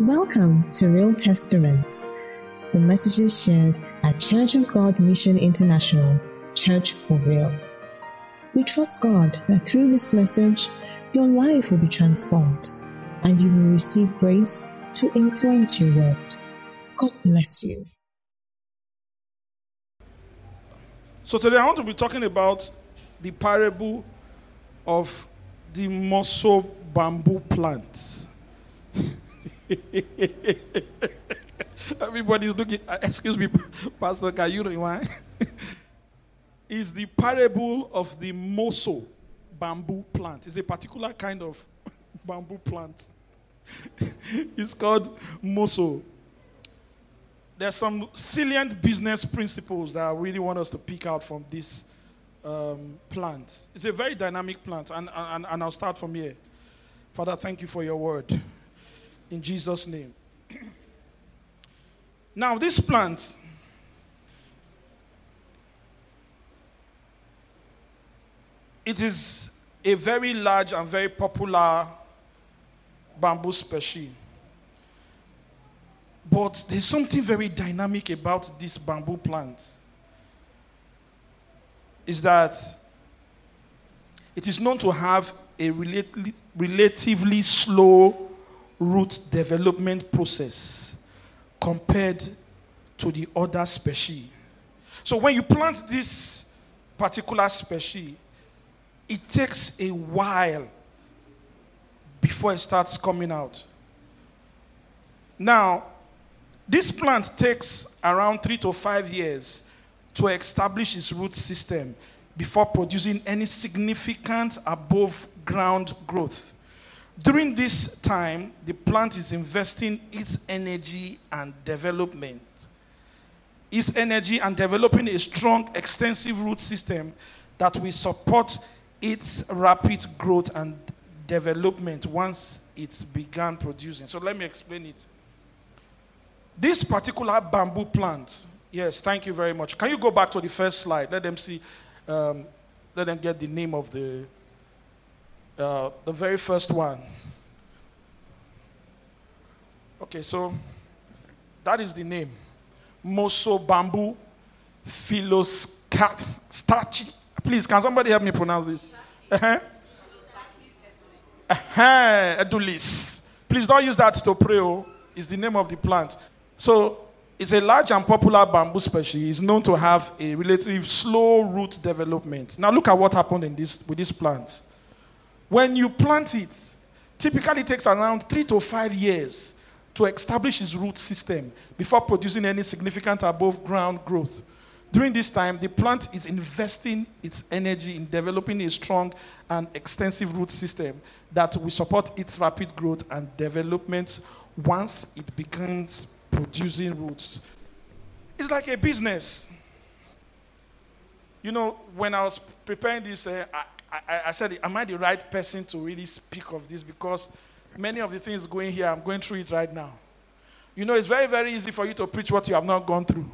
Welcome to Real Testaments, the messages shared at Church of God Mission International, Church for Real. We trust God that through this message, your life will be transformed and you will receive grace to influence your world. God bless you. So today I want to be talking about the parable of the moso bamboo plant. Everybody's looking. uh, Excuse me, Pastor. Can you rewind? is the parable of the moso bamboo plant. It's a particular kind of bamboo plant. it's called moso. There's some salient business principles that I really want us to pick out from this um, plant. It's a very dynamic plant, and, and, and I'll start from here. Father, thank you for your word. In Jesus' name. now, this plant it is a very large and very popular bamboo species. But there's something very dynamic about this bamboo plant. Is that it is known to have a relatively slow root development process compared to the other species. So when you plant this particular species, it takes a while before it starts coming out. Now, this plant takes around three to five years to establish its root system before producing any significant above ground growth. During this time, the plant is investing its energy and development. Its energy and developing a strong, extensive root system that will support its rapid growth and development once it's began producing. So let me explain it. This particular bamboo plant, yes, thank you very much. Can you go back to the first slide? Let them see, um, let them get the name of the, uh, the very first one. Okay, so that is the name. Moso bamboo Phyllostachys. Please, can somebody help me pronounce this? Uh-huh. Uh-huh. Edulis. Please don't use that to pray. Oh. It's the name of the plant. So it's a large and popular bamboo species. It's known to have a relatively slow root development. Now look at what happened in this, with this plant. When you plant it, typically it takes around three to five years to establish its root system before producing any significant above ground growth. During this time, the plant is investing its energy in developing a strong and extensive root system that will support its rapid growth and development once it begins producing roots. It's like a business. You know, when I was preparing this, uh, I, I, I said, Am I the right person to really speak of this? Because many of the things going here, I'm going through it right now. You know, it's very, very easy for you to preach what you have not gone through.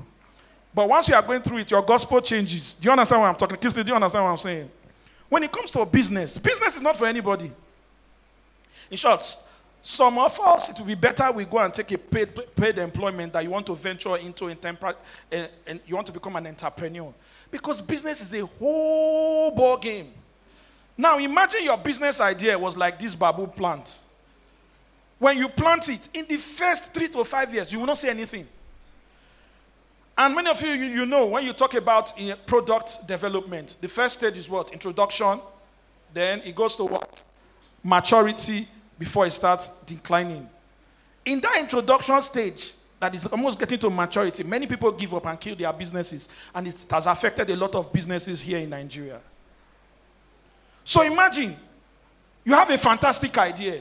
But once you are going through it, your gospel changes. Do you understand what I'm talking? Kingsley, do you understand what I'm saying? When it comes to business, business is not for anybody. In short, some of us, it will be better we go and take a paid, paid employment that you want to venture into in temper, uh, and you want to become an entrepreneur. Because business is a whole ball game. Now imagine your business idea was like this bamboo plant. When you plant it, in the first three to five years, you will not see anything. And many of you, you, you know, when you talk about uh, product development, the first stage is what? Introduction. Then it goes to what? Maturity before it starts declining. In that introduction stage, that is almost getting to maturity, many people give up and kill their businesses. And it has affected a lot of businesses here in Nigeria. So imagine you have a fantastic idea.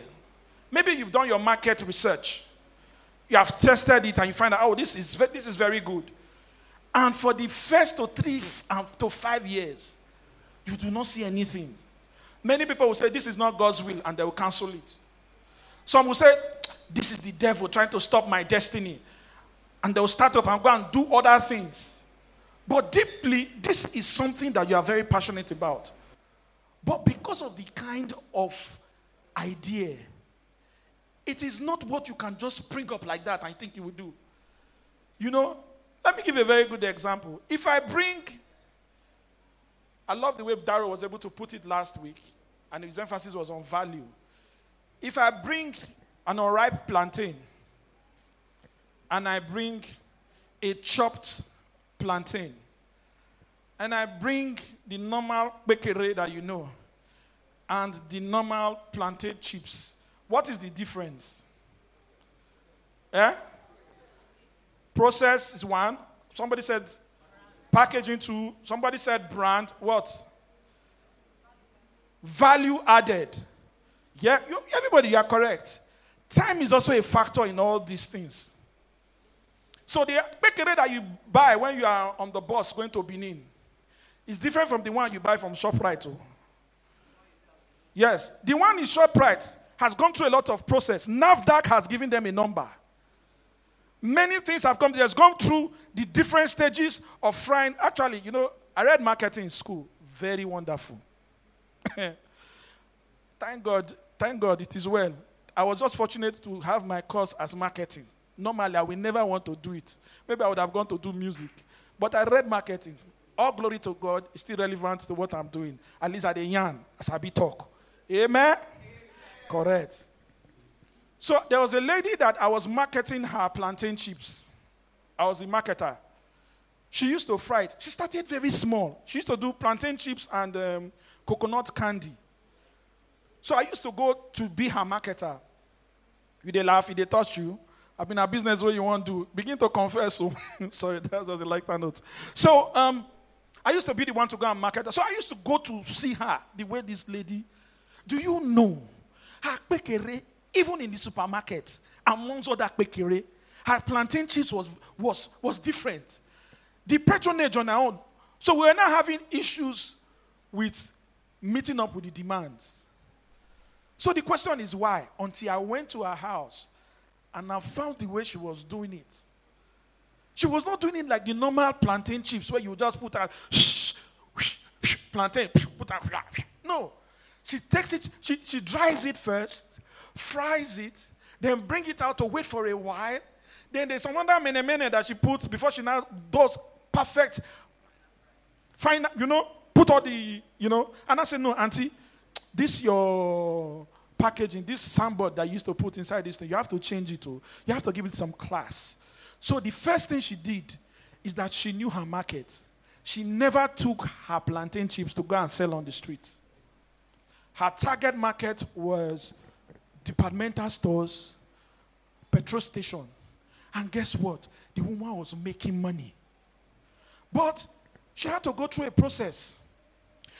Maybe you've done your market research. You have tested it and you find out, oh, this is, this is very good. And for the first to three to five years, you do not see anything. Many people will say, This is not God's will, and they will cancel it. Some will say, This is the devil trying to stop my destiny. And they will start up and go and do other things. But deeply, this is something that you are very passionate about. But because of the kind of idea, It is not what you can just spring up like that I think you will do. You know, let me give a very good example. If I bring, I love the way Darrow was able to put it last week, and his emphasis was on value. If I bring an unripe plantain and I bring a chopped plantain and I bring the normal bakery that you know and the normal plantain chips, what is the difference? Eh? Process is one. Somebody said packaging two. Somebody said brand. What? Value added. Yeah, you, everybody, you are correct. Time is also a factor in all these things. So the bakery that you buy when you are on the bus going to Benin is different from the one you buy from ShopRite. Oh. Yes, the one in ShopRite has gone through a lot of process. NAFDAC has given them a number. Many things have come. There's gone through the different stages of frying. Actually, you know, I read marketing in school. Very wonderful. thank God. Thank God it is well. I was just fortunate to have my course as marketing. Normally, I would never want to do it. Maybe I would have gone to do music. But I read marketing. All glory to God is still relevant to what I'm doing. At least at the yarn, as I be talk. Amen? Amen? Correct. So there was a lady that I was marketing her plantain chips. I was a marketer. She used to fry it. She started very small. She used to do plantain chips and um, coconut candy. So I used to go to be her marketer. You they laugh, you they touch you. I've been a business where you want to begin to confess. So sorry, that was a lighter note. So um, I used to be the one to go and market her. So I used to go to see her the way this lady. Do you know her pekere even in the supermarket, amongst other kwekere, her plantain chips was, was, was different. The patronage on her own. So we are now having issues with meeting up with the demands. So the question is why? Until I went to her house and I found the way she was doing it. She was not doing it like the normal plantain chips where you just put out plantain, put out. No. She takes it, she, she dries it first, fries it, then bring it out to wait for a while. Then there's some other mene mene that she puts before she now does perfect, fine, you know, put all the, you know. And I said, no, auntie, this your packaging, this sandboard that you used to put inside this thing, you have to change it to, you have to give it some class. So the first thing she did is that she knew her market. She never took her plantain chips to go and sell on the streets. Her target market was departmental stores, petrol station. And guess what? The woman was making money. But she had to go through a process.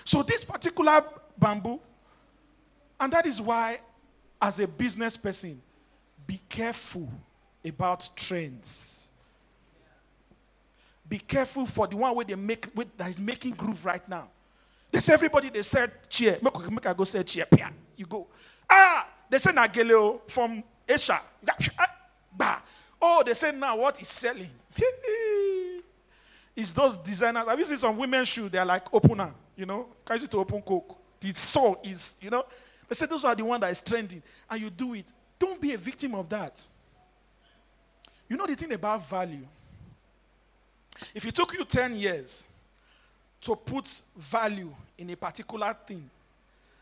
So, this particular bamboo, and that is why, as a business person, be careful about trends. Be careful for the one where they make that is making groove right now. There's everybody they said chair. Make, make I go say cheer. Pia. You go. Ah, they say Nageleo from Asia. Bah. Oh, they say now what is selling? it's those designers. Have you seen some women's shoes? They're like opener, you know, can you to open coke. The sole is, you know. They say those are the one that is trending, and you do it. Don't be a victim of that. You know the thing about value. If it took you 10 years to put value in a particular thing,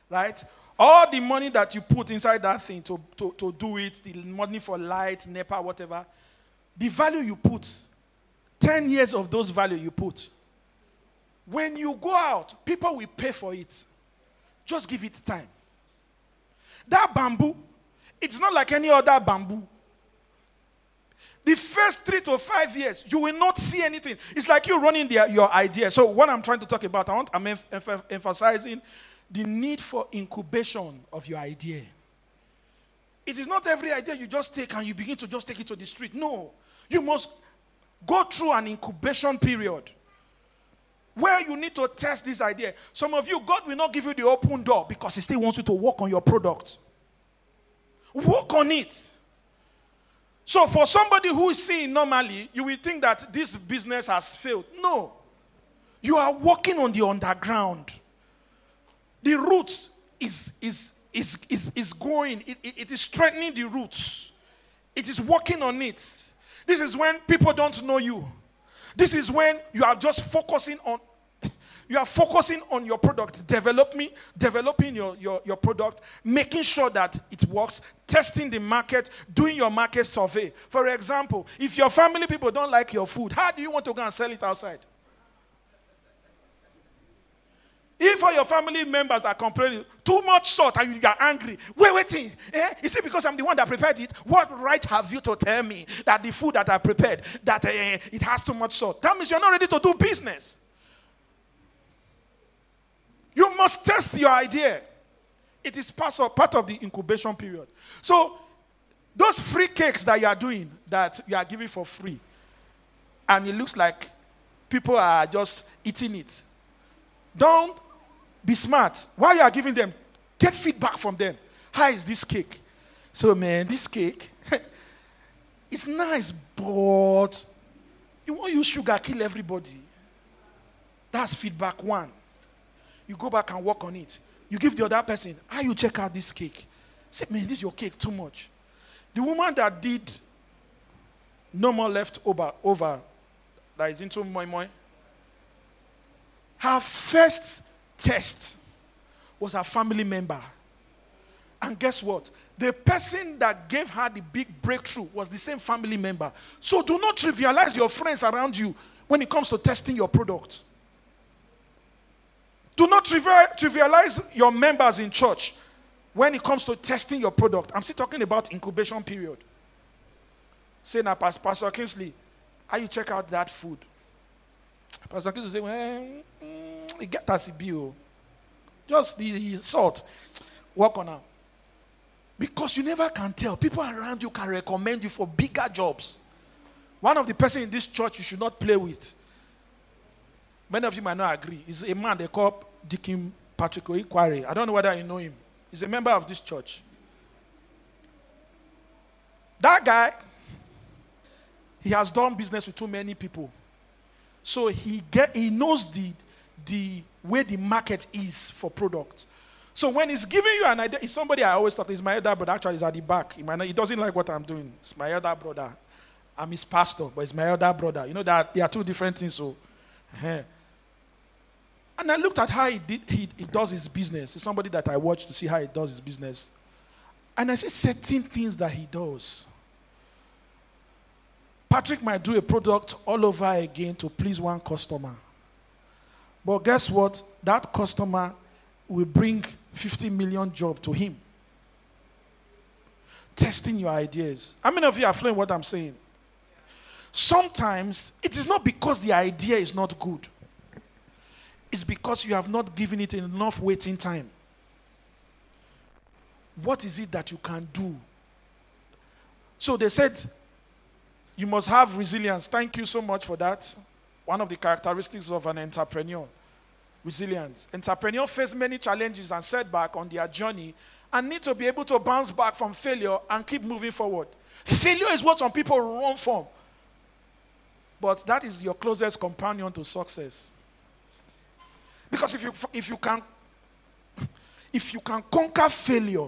right? All the money that you put inside that thing to, to, to do it, the money for light, NEPA, whatever, the value you put, 10 years of those value you put, when you go out, people will pay for it. Just give it time. That bamboo, it's not like any other bamboo. The first three to five years, you will not see anything. It's like you running the, your idea. So, what I'm trying to talk about, I want, I'm em- emphasizing the need for incubation of your idea. It is not every idea you just take and you begin to just take it to the street. No. You must go through an incubation period where you need to test this idea. Some of you, God will not give you the open door because He still wants you to work on your product. Work on it. So, for somebody who is seeing normally, you will think that this business has failed. No. You are working on the underground. The roots is, is is, is, is going, it, it, it is strengthening the roots, it is working on it. This is when people don't know you. This is when you are just focusing on you are focusing on your product, developing, developing your, your, your product, making sure that it works, testing the market, doing your market survey. For example, if your family people don't like your food, how do you want to go and sell it outside? If all your family members are complaining, too much salt and you are angry, wait, waiting. Eh? Is it because I'm the one that prepared it? What right have you to tell me that the food that I prepared, that eh, it has too much salt? That means you're not ready to do business. You must test your idea. It is part of, part of the incubation period. So, those free cakes that you are doing, that you are giving for free, and it looks like people are just eating it, don't be smart. While you are giving them, get feedback from them. How is this cake? So, man, this cake, it's nice, but you want use sugar kill everybody. That's feedback one. You go back and work on it. You give the other person, how you check out this cake? Say, man, this is your cake too much. The woman that did no more left over, over that is into moi moi, her first test was a family member. And guess what? The person that gave her the big breakthrough was the same family member. So do not trivialize your friends around you when it comes to testing your product. Do not trivialize your members in church when it comes to testing your product. I'm still talking about incubation period. Say now, Pastor Kingsley, how you check out that food? Pastor Kingsley say, well, mm, get us a bill. Just the salt. Work on that. Because you never can tell. People around you can recommend you for bigger jobs. One of the person in this church you should not play with. Many of you might not agree. Is a man they call Deacon Patrick Oikwari. I don't know whether you know him. He's a member of this church. That guy, he has done business with too many people. So he get he knows the the where the market is for products. So when he's giving you an idea, it's somebody I always thought is my elder brother. Actually, he's at the back. He, not, he doesn't like what I'm doing. It's my elder brother. I'm his pastor, but it's my elder brother. You know that there are two different things. So, uh-huh. And I looked at how he did. He, he does his business. It's somebody that I watch to see how he does his business, and I see certain things that he does. Patrick might do a product all over again to please one customer. But guess what? That customer will bring 50 million job to him. Testing your ideas. How many of you are following what I'm saying? Sometimes it is not because the idea is not good. It's because you have not given it enough waiting time. What is it that you can do? So they said, you must have resilience. Thank you so much for that. One of the characteristics of an entrepreneur resilience. Entrepreneurs face many challenges and setbacks on their journey and need to be able to bounce back from failure and keep moving forward. Failure is what some people run from. But that is your closest companion to success. Because if you if you can if you can conquer failure,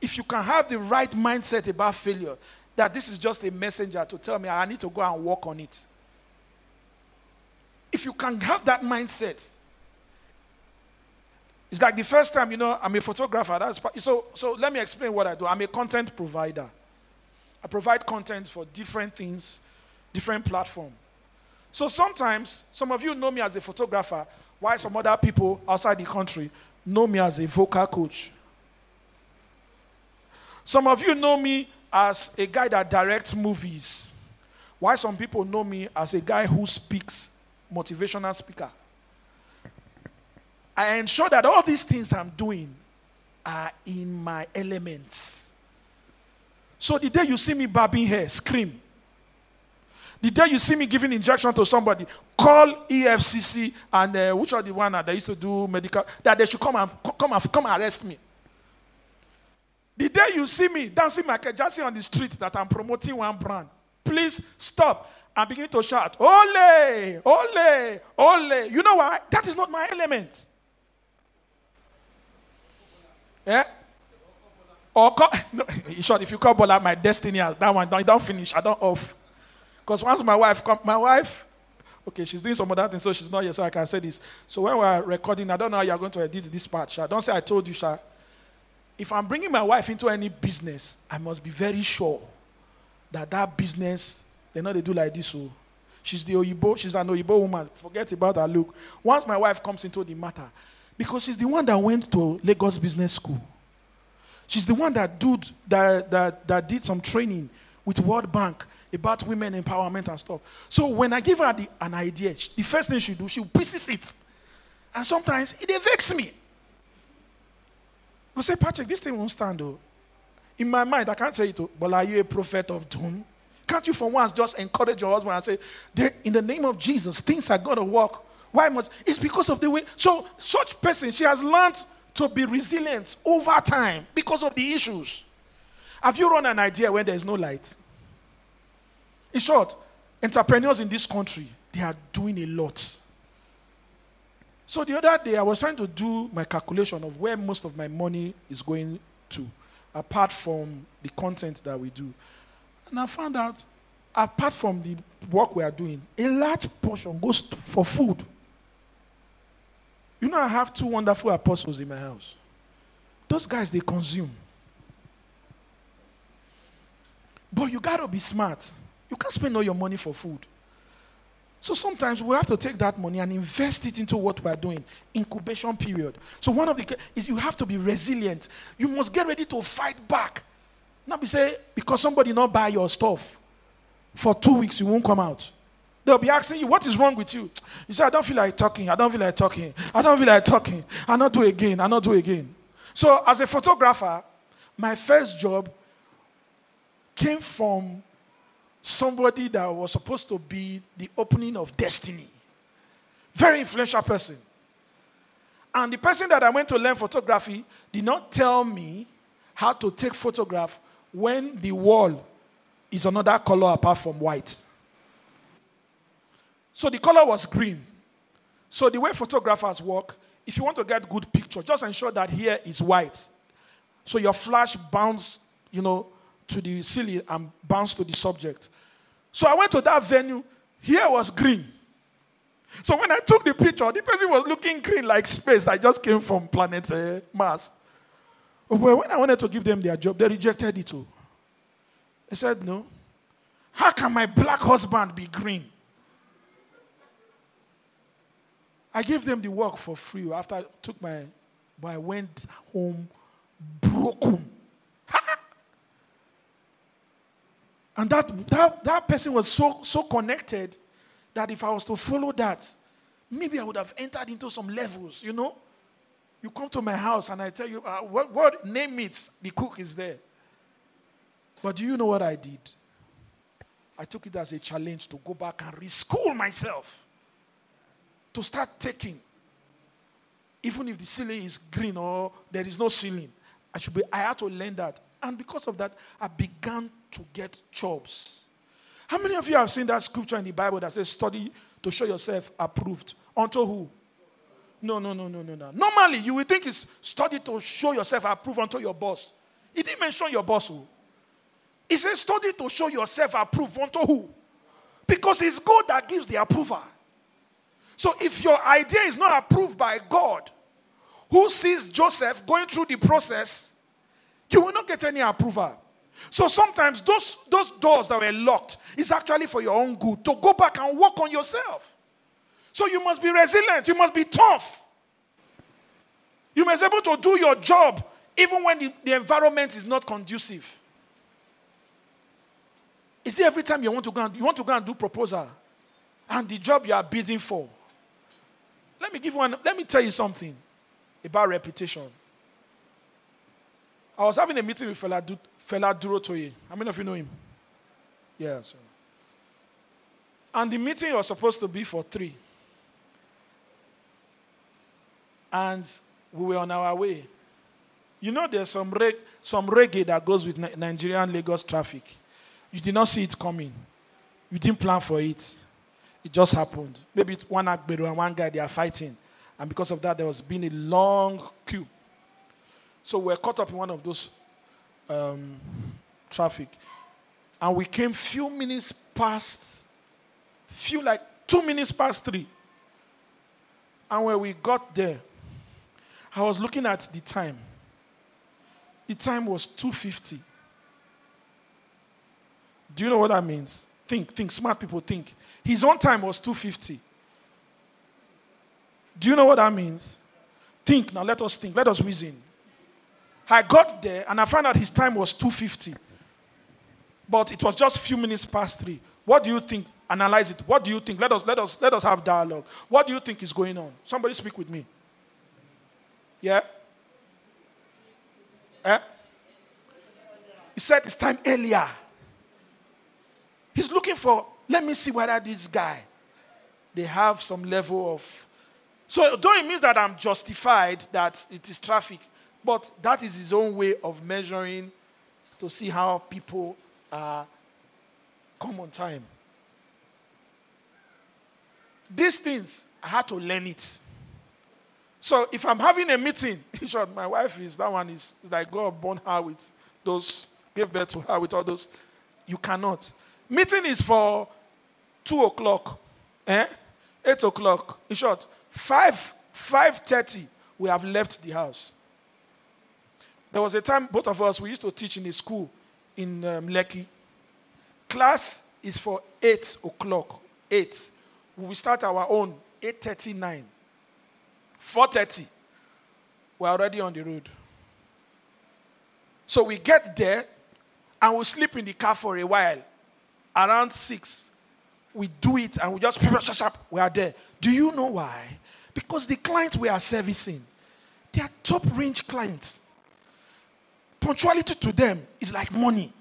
if you can have the right mindset about failure, that this is just a messenger to tell me I need to go and work on it. If you can have that mindset, it's like the first time, you know, I'm a photographer. That's so. So let me explain what I do. I'm a content provider. I provide content for different things, different platform. So sometimes, some of you know me as a photographer, while some other people outside the country know me as a vocal coach. Some of you know me as a guy that directs movies. Why some people know me as a guy who speaks motivational speaker. I ensure that all these things I'm doing are in my elements. So the day you see me barbing hair, scream. The day you see me giving injection to somebody, call EFCC and uh, which are the one that used to do medical that they should come and come and come and arrest me. The day you see me dancing Michael Jackson on the street that I'm promoting one brand, please stop and begin to shout, Ole, Ole, Ole. You know why? That is not my element. Yeah. Or call, no, short, if you call Bola my destiny as that one, don't, don't finish, I don't off. Because once my wife come, my wife, okay, she's doing some other things, so she's not here, so I can say this. So when we're recording, I don't know how you're going to edit this part, Sha. Don't say I told you, Sha. If I'm bringing my wife into any business, I must be very sure that that business, they know they do like this, so she's the Oyibo, she's an Oyibo woman. Forget about her look. Once my wife comes into the matter, because she's the one that went to Lagos Business School. She's the one that did, that, that, that did some training with World Bank about women empowerment and stuff. So when I give her the, an idea, she, the first thing she do, she pieces it. And sometimes it vexes me. I say, Patrick, this thing won't stand though. In my mind, I can't say it, oh, but are you a prophet of doom? Can't you for once just encourage your husband and say, in the name of Jesus, things are going to work. Why must? It's because of the way. So such person, she has learned to be resilient over time because of the issues. Have you run an idea when there's no light? In short, entrepreneurs in this country, they are doing a lot. So the other day, I was trying to do my calculation of where most of my money is going to, apart from the content that we do. And I found out, apart from the work we are doing, a large portion goes for food. You know, I have two wonderful apostles in my house. Those guys, they consume. But you got to be smart. You can't spend all your money for food. So sometimes we have to take that money and invest it into what we're doing. Incubation period. So one of the is you have to be resilient. You must get ready to fight back. Not be say because somebody not buy your stuff for two weeks you won't come out. They'll be asking you, what is wrong with you? You say, I don't feel like talking. I don't feel like talking. I don't feel like talking. I not do again. I not do again. So as a photographer, my first job came from somebody that was supposed to be the opening of destiny. Very influential person. And the person that I went to learn photography did not tell me how to take photograph when the wall is another color apart from white. So the color was green. So the way photographers work, if you want to get good picture, just ensure that here is white. So your flash bounce, you know, to the ceiling and bounce to the subject. So I went to that venue. Here was green. So when I took the picture, the person was looking green like space that just came from planet uh, Mars. But when I wanted to give them their job, they rejected it too. They said, No. How can my black husband be green? I gave them the work for free after I took my, but I went home broken. And that, that, that person was so, so connected that if I was to follow that, maybe I would have entered into some levels, you know? You come to my house and I tell you, uh, what, what name it, the cook is there. But do you know what I did? I took it as a challenge to go back and reschool myself to start taking. Even if the ceiling is green or there is no ceiling, I should be I had to learn that. And because of that, I began to get jobs. How many of you have seen that scripture in the Bible that says, study to show yourself approved? Unto who? No, no, no, no, no, no. Normally, you would think it's study to show yourself approved unto your boss. He didn't mention your boss who. He says, study to show yourself approved unto who? Because it's God that gives the approval. So if your idea is not approved by God, who sees Joseph going through the process, you will not get any approval. So sometimes those, those doors that were locked is actually for your own good to go back and work on yourself. So you must be resilient, you must be tough. You must be able to do your job even when the, the environment is not conducive. Is it every time you want to go and, you want to go and do proposal and the job you are bidding for let me give one, let me tell you something about reputation. I was having a meeting with Fela, fella Duro Toye. How many of you know him? Yeah. So. And the meeting was supposed to be for three. And we were on our way. You know, there's some, reg- some reggae that goes with Nigerian Lagos traffic. You did not see it coming, you didn't plan for it. It just happened. Maybe one Agbero and one guy, they are fighting. And because of that, there was been a long queue. So we're caught up in one of those um, traffic. And we came few minutes past, few like two minutes past three. And when we got there, I was looking at the time. The time was 250. Do you know what that means? Think, think, smart people think. His own time was 250. Do you know what that means? Think, now let us think, let us reason. I got there and I found out his time was 250. But it was just a few minutes past three. What do you think? Analyze it. What do you think? Let us let us let us have dialogue. What do you think is going on? Somebody speak with me. Yeah? Eh? He said it's time earlier. He's looking for, let me see whether this guy, they have some level of. So, though it means that I'm justified that it is traffic, but that is his own way of measuring to see how people come on time. These things, I had to learn it. So if I'm having a meeting, in short, my wife is, that one is, is like God born her with those, gave birth to her with all those. You cannot. Meeting is for 2 o'clock, eh? 8 o'clock. In short, 5, 5.30, we have left the house. There was a time both of us, we used to teach in a school in um, Lekki. Class is for 8 o'clock. 8. We start our own 8.39. 4.30, we're already on the road. So we get there and we sleep in the car for a while. Around 6, we do it and we just, we are there. Do you know why? Because the clients we are servicing, they are top range clients. Punctuality to them is like money.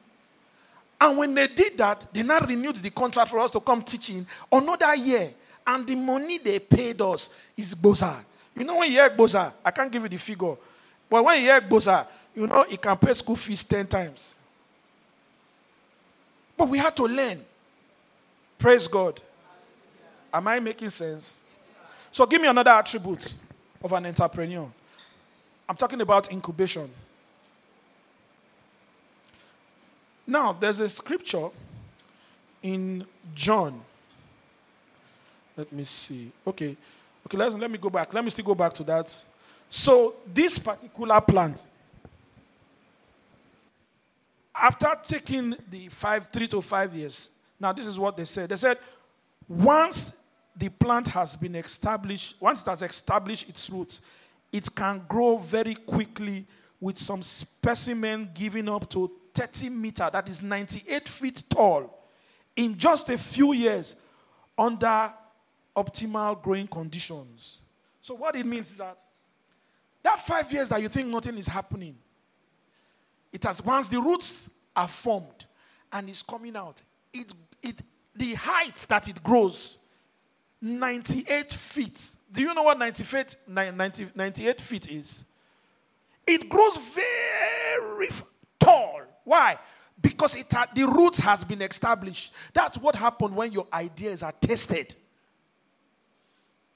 And when they did that, they now renewed the contract for us to come teaching another year. And the money they paid us is boza. You know, when you hear Boza, I can't give you the figure. But when you hear Boza, you know, it can pay school fees 10 times. But we had to learn. Praise God. Am I making sense? So give me another attribute of an entrepreneur. I'm talking about incubation. Now, there's a scripture in John. Let me see. Okay. Okay, let's, let me go back. Let me still go back to that. So, this particular plant, after taking the five, three to five years, now this is what they said. They said, once the plant has been established, once it has established its roots, it can grow very quickly with some specimen giving up to 30 meter, that is 98 feet tall, in just a few years under optimal growing conditions. So, what it means is that that five years that you think nothing is happening, it has once the roots are formed and is coming out, it, it, the height that it grows, 98 feet. Do you know what 90 feet, 90, 98 feet is? It grows very. Why? Because it ha- the roots has been established. That's what happened when your ideas are tested.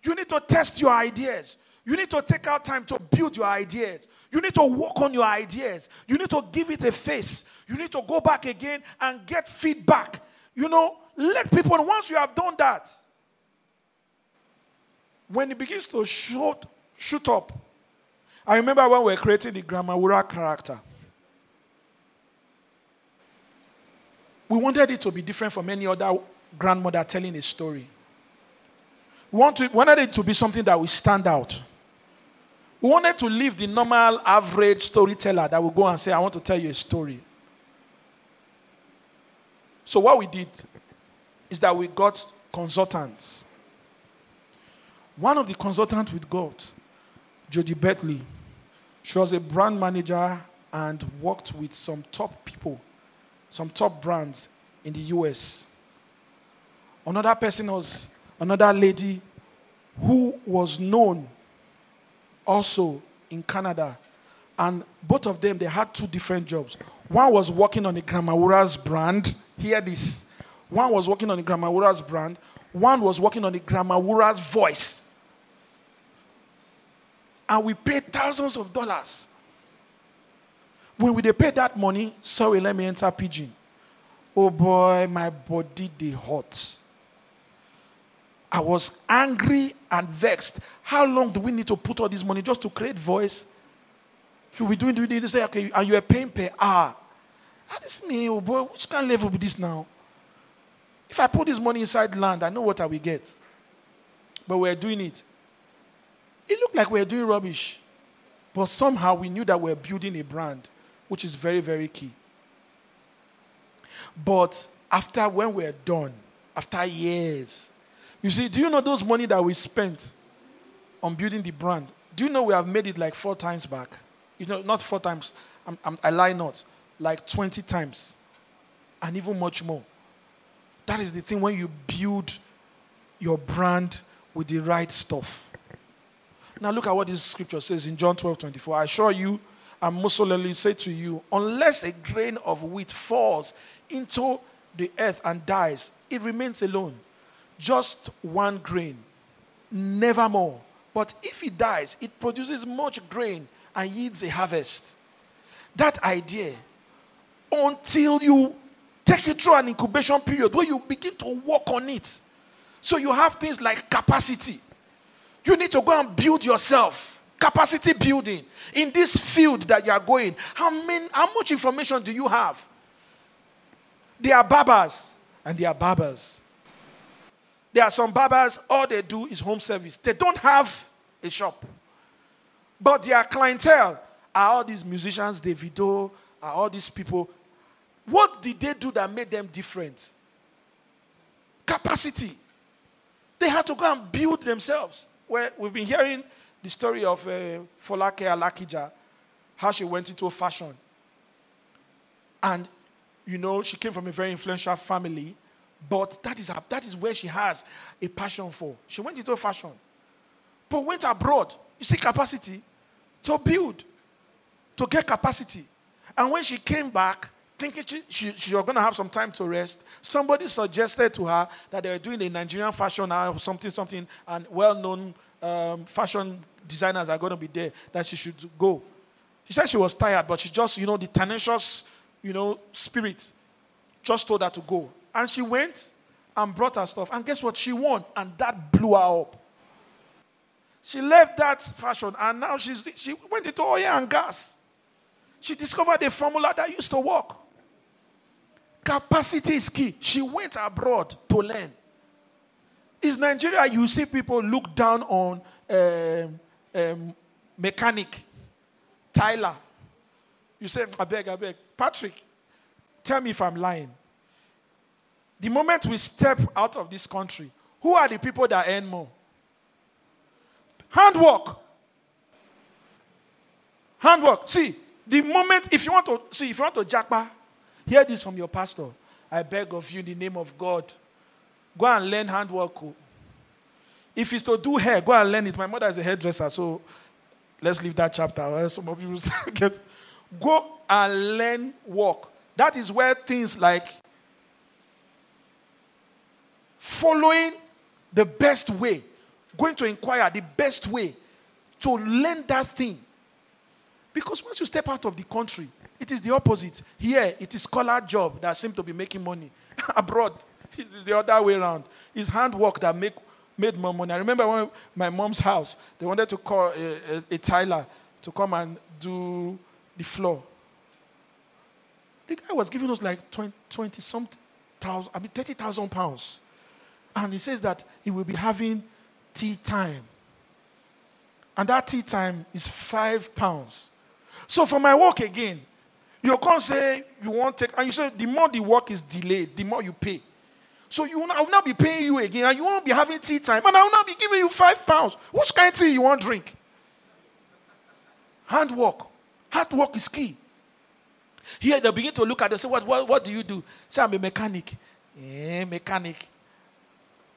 You need to test your ideas. You need to take out time to build your ideas. You need to work on your ideas. You need to give it a face. You need to go back again and get feedback. You know, let people, once you have done that, when it begins to shoot, shoot up, I remember when we were creating the Gramawura character. We wanted it to be different from any other grandmother telling a story. We wanted it to be something that will stand out. We wanted to leave the normal, average storyteller that will go and say, I want to tell you a story. So, what we did is that we got consultants. One of the consultants we got, Jody Bentley, she was a brand manager and worked with some top people, some top brands in the US. Another person was another lady who was known also in Canada. And both of them, they had two different jobs. One was working on the Gramawura's brand. Hear this. One was working on the Gramawura's brand. One was working on the Gramawura's voice. And we paid thousands of dollars When we they pay that money, sorry, let me enter pigeon. Oh boy, my body they hot. I was angry and vexed. How long do we need to put all this money just to create voice? Should we do it? Do it? Say, okay, and you are paying per hour. How does me, oh boy, which of level with this now? If I put this money inside land, I know what I will get. But we're doing it. It looked like we're doing rubbish. But somehow we knew that we're building a brand, which is very, very key. But after when we're done, after years, you see, do you know those money that we spent on building the brand? Do you know we have made it like four times back? You know, not four times. I'm, I'm, I lie not. Like 20 times. And even much more. That is the thing when you build your brand with the right stuff. Now look at what this scripture says in John 12 24. I assure you, I most solemnly say to you, unless a grain of wheat falls into the earth and dies, it remains alone just one grain, never more. But if it dies, it produces much grain and yields a harvest. That idea, until you take it through an incubation period where you begin to work on it. So you have things like capacity. You need to go and build yourself. Capacity building in this field that you are going. How many, how much information do you have? They are barbers and they are barbers. There are some barbers, all they do is home service. They don't have a shop. But their clientele are all these musicians, Davido, are all these people. What did they do that made them different? Capacity. They had to go and build themselves. Where we've been hearing the story of uh, Folake Alakija, how she went into fashion. And, you know, she came from a very influential family. But that is, her, that is where she has a passion for. She went into fashion, but went abroad. You see, capacity to build, to get capacity. And when she came back, thinking she, she, she was going to have some time to rest, somebody suggested to her that they were doing a Nigerian fashion or something, something, and well known um, fashion designers are going to be there, that she should go. She said she was tired, but she just, you know, the tenacious, you know, spirit just told her to go. And she went and brought her stuff. And guess what? She won. And that blew her up. She left that fashion and now she's, she went into oil and gas. She discovered a formula that used to work. Capacity is key. She went abroad to learn. Is Nigeria, you see people look down on um, um, mechanic, tiler. You say, I beg, I beg. Patrick, tell me if I'm lying. The moment we step out of this country, who are the people that earn more? Handwork. Handwork. See, the moment, if you want to, see, if you want to jackpa, hear this from your pastor. I beg of you in the name of God, go and learn handwork. If it's to do hair, go and learn it. My mother is a hairdresser, so let's leave that chapter. Some of you get. Go and learn work. That is where things like following the best way, going to inquire the best way to learn that thing. Because once you step out of the country, it is the opposite. Here, it is scholar job that seem to be making money. Abroad, it is the other way around. It's handwork that make, made more money. I remember when my mom's house, they wanted to call a, a, a tiler to come and do the floor. The guy was giving us like 20, 20 something thousand, I mean 30,000 pounds. And he says that he will be having tea time. And that tea time is five pounds. So for my work again, you can't say you want to take, and you say the more the work is delayed, the more you pay. So you will, I will not be paying you again, and you won't be having tea time, and I will not be giving you five pounds. Which kind of tea you want to drink? Handwork. Handwork is key. Here they begin to look at it say, what, what, what do you do? Say, I'm a mechanic. Yeah, mechanic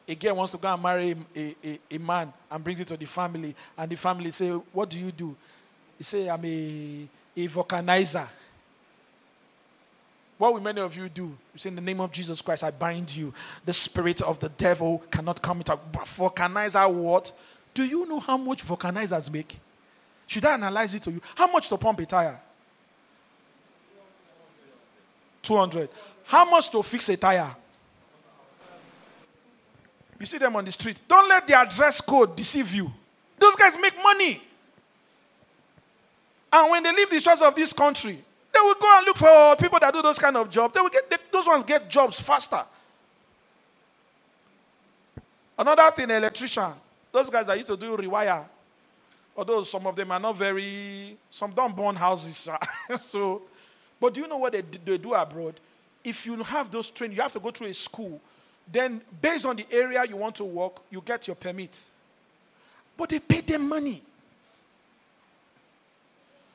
a girl wants to go and marry a, a, a, man and brings it to the family, and the family say, What do you do? He say, I'm a, a vulcanizer. What will many of you do? You say, In the name of Jesus Christ, I bind you. The spirit of the devil cannot come into vulcanizer what? Do you know how much vulcanizers make? Should I analyze it to you? How much to pump a tire? 200. How much to fix a tire? You see them on the street. Don't let their dress code deceive you. Those guys make money. And when they leave the shores of this country, they will go and look for people that do those kind of jobs. They will get they, those ones get jobs faster. Another thing, electrician. Those guys that used to do rewire. Although some of them are not very, some don't burn houses. so, but do you know what they, they do abroad? If you have those training, you have to go through a school. Then, based on the area you want to work, you get your permit. But they pay them money.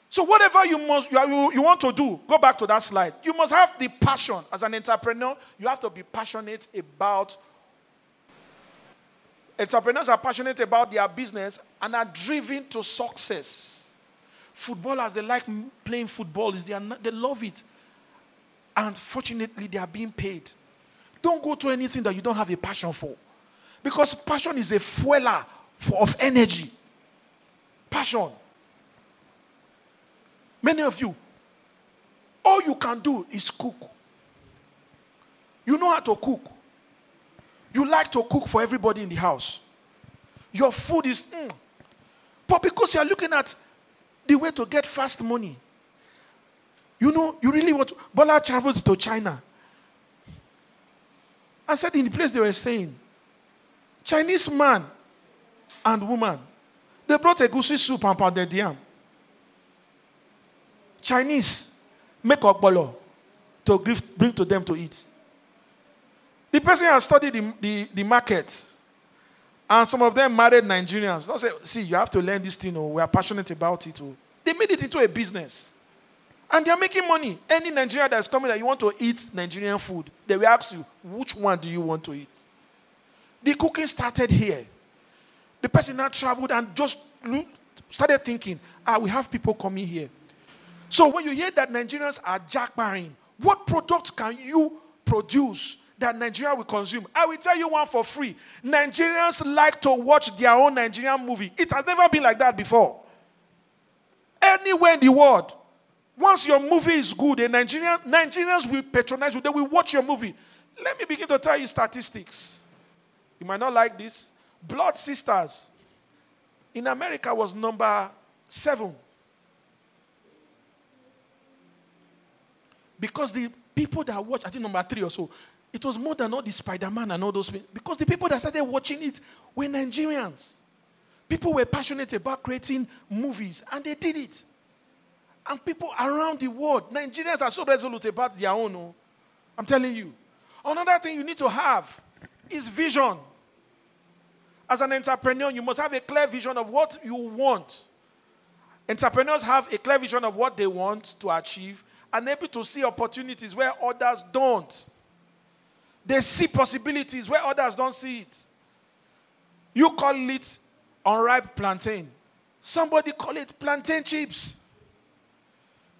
So whatever you must you, you want to do, go back to that slide. You must have the passion as an entrepreneur. You have to be passionate about Entrepreneurs are passionate about their business and are driven to success. Footballers, they like playing football. They, are they love it. And fortunately, they are being paid. Don't go to anything that you don't have a passion for. Because passion is a fueler for, of energy. Passion. Many of you, all you can do is cook. You know how to cook. You like to cook for everybody in the house. Your food is, mm. but because you are looking at the way to get fast money, you know, you really want to. Bola traveled to China. I said in the place they were saying, Chinese man and woman, they brought egusi soup and pounded yam. Chinese make okbolo to give, bring to them to eat. The person has studied the, the, the, market, and some of them married Nigerians. Don't say, see, you have to learn this thing, oh, we are passionate about it. Oh. They made it into a business. And they are making money. Any Nigerian that's coming that you want to eat Nigerian food, they will ask you, which one do you want to eat? The cooking started here. The person now traveled and just started thinking, ah, we have people coming here. So when you hear that Nigerians are jackbarring, what product can you produce that Nigeria will consume. I will tell you one for free. Nigerians like to watch their own Nigerian movie. It has never been like that before. Anywhere in the world, once your movie is good, a Nigerian, Nigerians will patronize you. They will watch your movie. Let me begin to tell you statistics. You might not like this. Blood Sisters in America was number seven. Because the people that watched, I think number three or so, it was more than all the Spider Man and all those things. Because the people that started watching it were Nigerians. People were passionate about creating movies, and they did it. And people around the world, Nigerians are so resolute about their own. Oh. I'm telling you. Another thing you need to have is vision. As an entrepreneur, you must have a clear vision of what you want. Entrepreneurs have a clear vision of what they want to achieve and able to see opportunities where others don't. They see possibilities where others don't see it. You call it unripe plantain. Somebody call it plantain chips.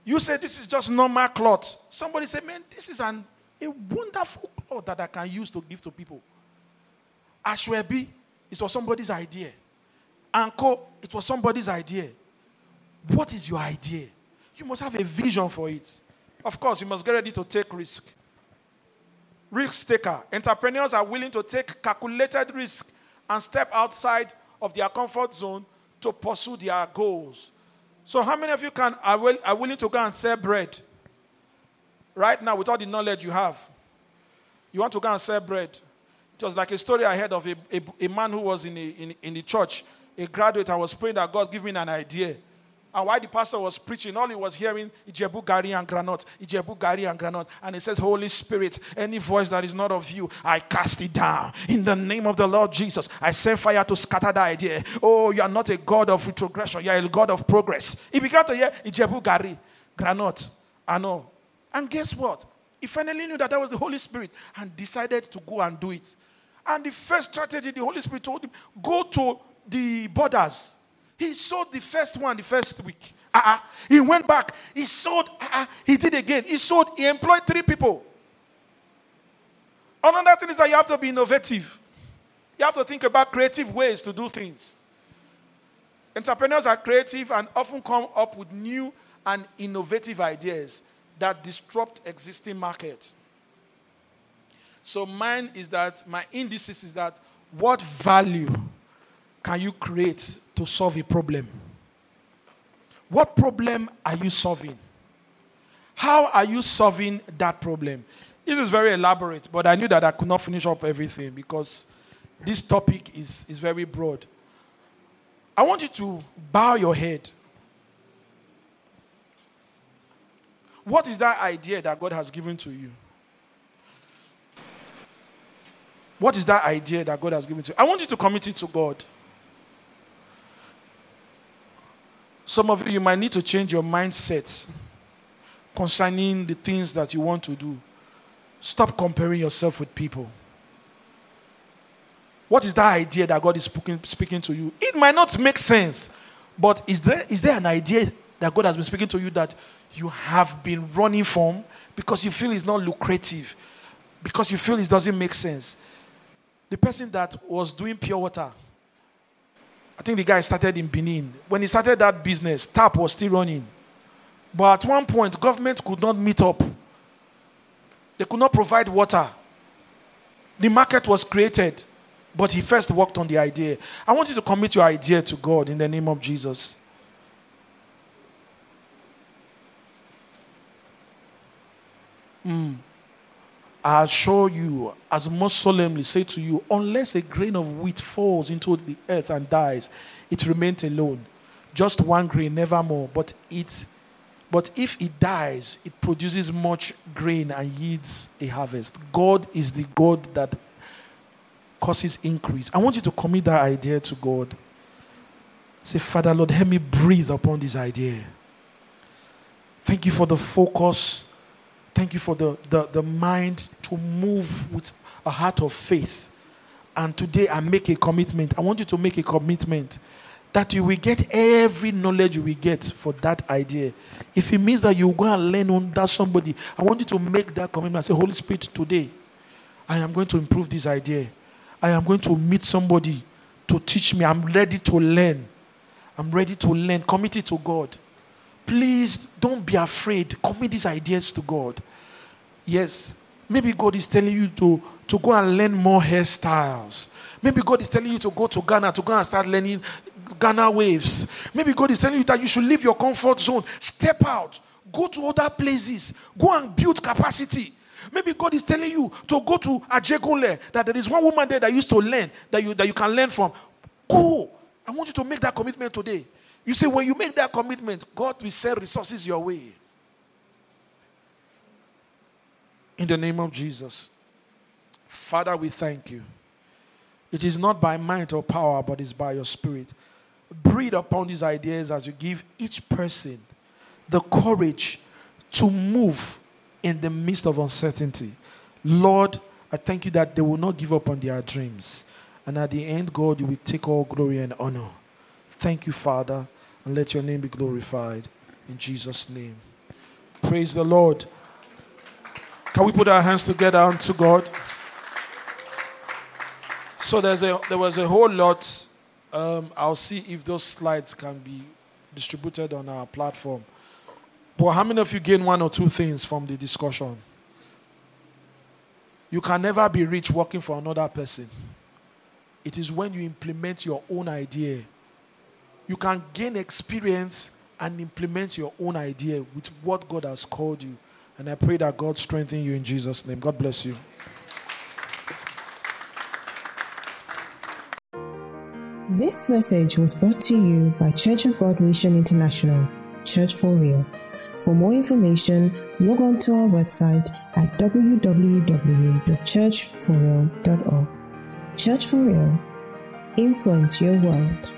You say this is just normal cloth. Somebody say, man, this is an, a wonderful cloth that I can use to give to people. Asoebi, it was somebody's idea. Anko, it was somebody's idea. What is your idea? You must have a vision for it. Of course, you must get ready to take risk risk taker. Entrepreneurs are willing to take calculated risk and step outside of their comfort zone to pursue their goals. So, how many of you can are, will, are willing to go and sell bread right now with all the knowledge you have? You want to go and sell bread? It was like a story I heard of a, a, a man who was in, a, in, in the church, a graduate. I was praying that God give me an idea. And while the pastor was preaching, all he was hearing, Ijebu Gari and groundnut, Ijebu Gari and groundnut. And he says, Holy Spirit, any voice that is not of you, I cast it down. In the name of the Lord Jesus, I send fire to scatter the idea. Oh, you are not a God of retrogression, you are a God of progress. He began to hear Ijebu Gari, groundnut, and all. And guess what? He finally knew that that was the Holy Spirit and decided to go and do it. And the first strategy the Holy Spirit told him, go to the borders he sold the first one the first week. Uh-uh. He went back. He sold. Uh-uh. He did again. He sold. He employed three people. Another thing is that you have to be innovative. You have to think about creative ways to do things. Entrepreneurs are creative and often come up with new and innovative ideas. that disrupt existing market. So mine is that my indices is that what value can you create to solve a problem? What problem are you solving? How are you solving that problem? This is very elaborate, but I knew that I could not finish up everything because this topic is, is very broad. I want you to bow your head. What is that idea that God has given to you? What is that idea that God has given to you? I want you to commit it to God. Some of you, you might need to change your mindset concerning the things that you want to do. Stop comparing yourself with people. What is that idea that God is speaking, speaking to you? It might not make sense, but is there, is there an idea that God has been speaking to you that you have been running from because you feel it's not lucrative, because you feel it doesn't make sense? The person that was doing pure water, I think the guy started in Benin. When he started that business, tap was still running. But at one point, government could not meet up. They could not provide water. The market was created, but he first worked on the idea. I want you to commit your idea to God in the name of Jesus. Mm. I assure you, as most solemnly say to you, unless a grain of wheat falls into the earth and dies, it remains alone. Just one grain, never more. But it but if it dies, it produces much grain and yields a harvest. God is the God that causes increase. I want you to commit that idea to God. Say, Father, Lord, help me breathe upon this idea. Thank you for the focus Thank you for the, the, the mind to move with a heart of faith. And today I make a commitment. I want you to make a commitment that you will get every knowledge you will get for that idea. If it means that you go and learn under somebody, I want you to make that commitment. I say, Holy Spirit, today I am going to improve this idea. I am going to meet somebody to teach me. I'm ready to learn. I'm ready to learn. Commit it to God. Please don't be afraid. Commit these ideas to God. Yes. Maybe God is telling you to, to go and learn more hairstyles. Maybe God is telling you to go to Ghana to go and start learning Ghana waves. Maybe God is telling you that you should leave your comfort zone, step out, go to other places, go and build capacity. Maybe God is telling you to go to Ajegunle, that there is one woman there that used to learn, that you, that you can learn from. Go. I want you to make that commitment today. You see, when you make that commitment, God will send resources your way. In the name of Jesus. Father, we thank you. It is not by might or power, but it's by your spirit. Breathe upon these ideas as you give each person the courage to move in the midst of uncertainty. Lord, I thank you that they will not give up on their dreams. And at the end, God, you will take all glory and honor. Thank you, Father, and let your name be glorified. In Jesus' name. Praise the Lord. Can we put our hands together unto God? So there's a, there was a whole lot. Um, I'll see if those slides can be distributed on our platform. But how many of you gain one or two things from the discussion? You can never be rich working for another person. It is when you implement your own idea. You can gain experience and implement your own idea with what God has called you. And I pray that God strengthen you in Jesus' name. God bless you. This message was brought to you by Church of God Mission International, Church for Real. For more information, log on to our website at www.churchforreal.org. Church for Real. Influence your world.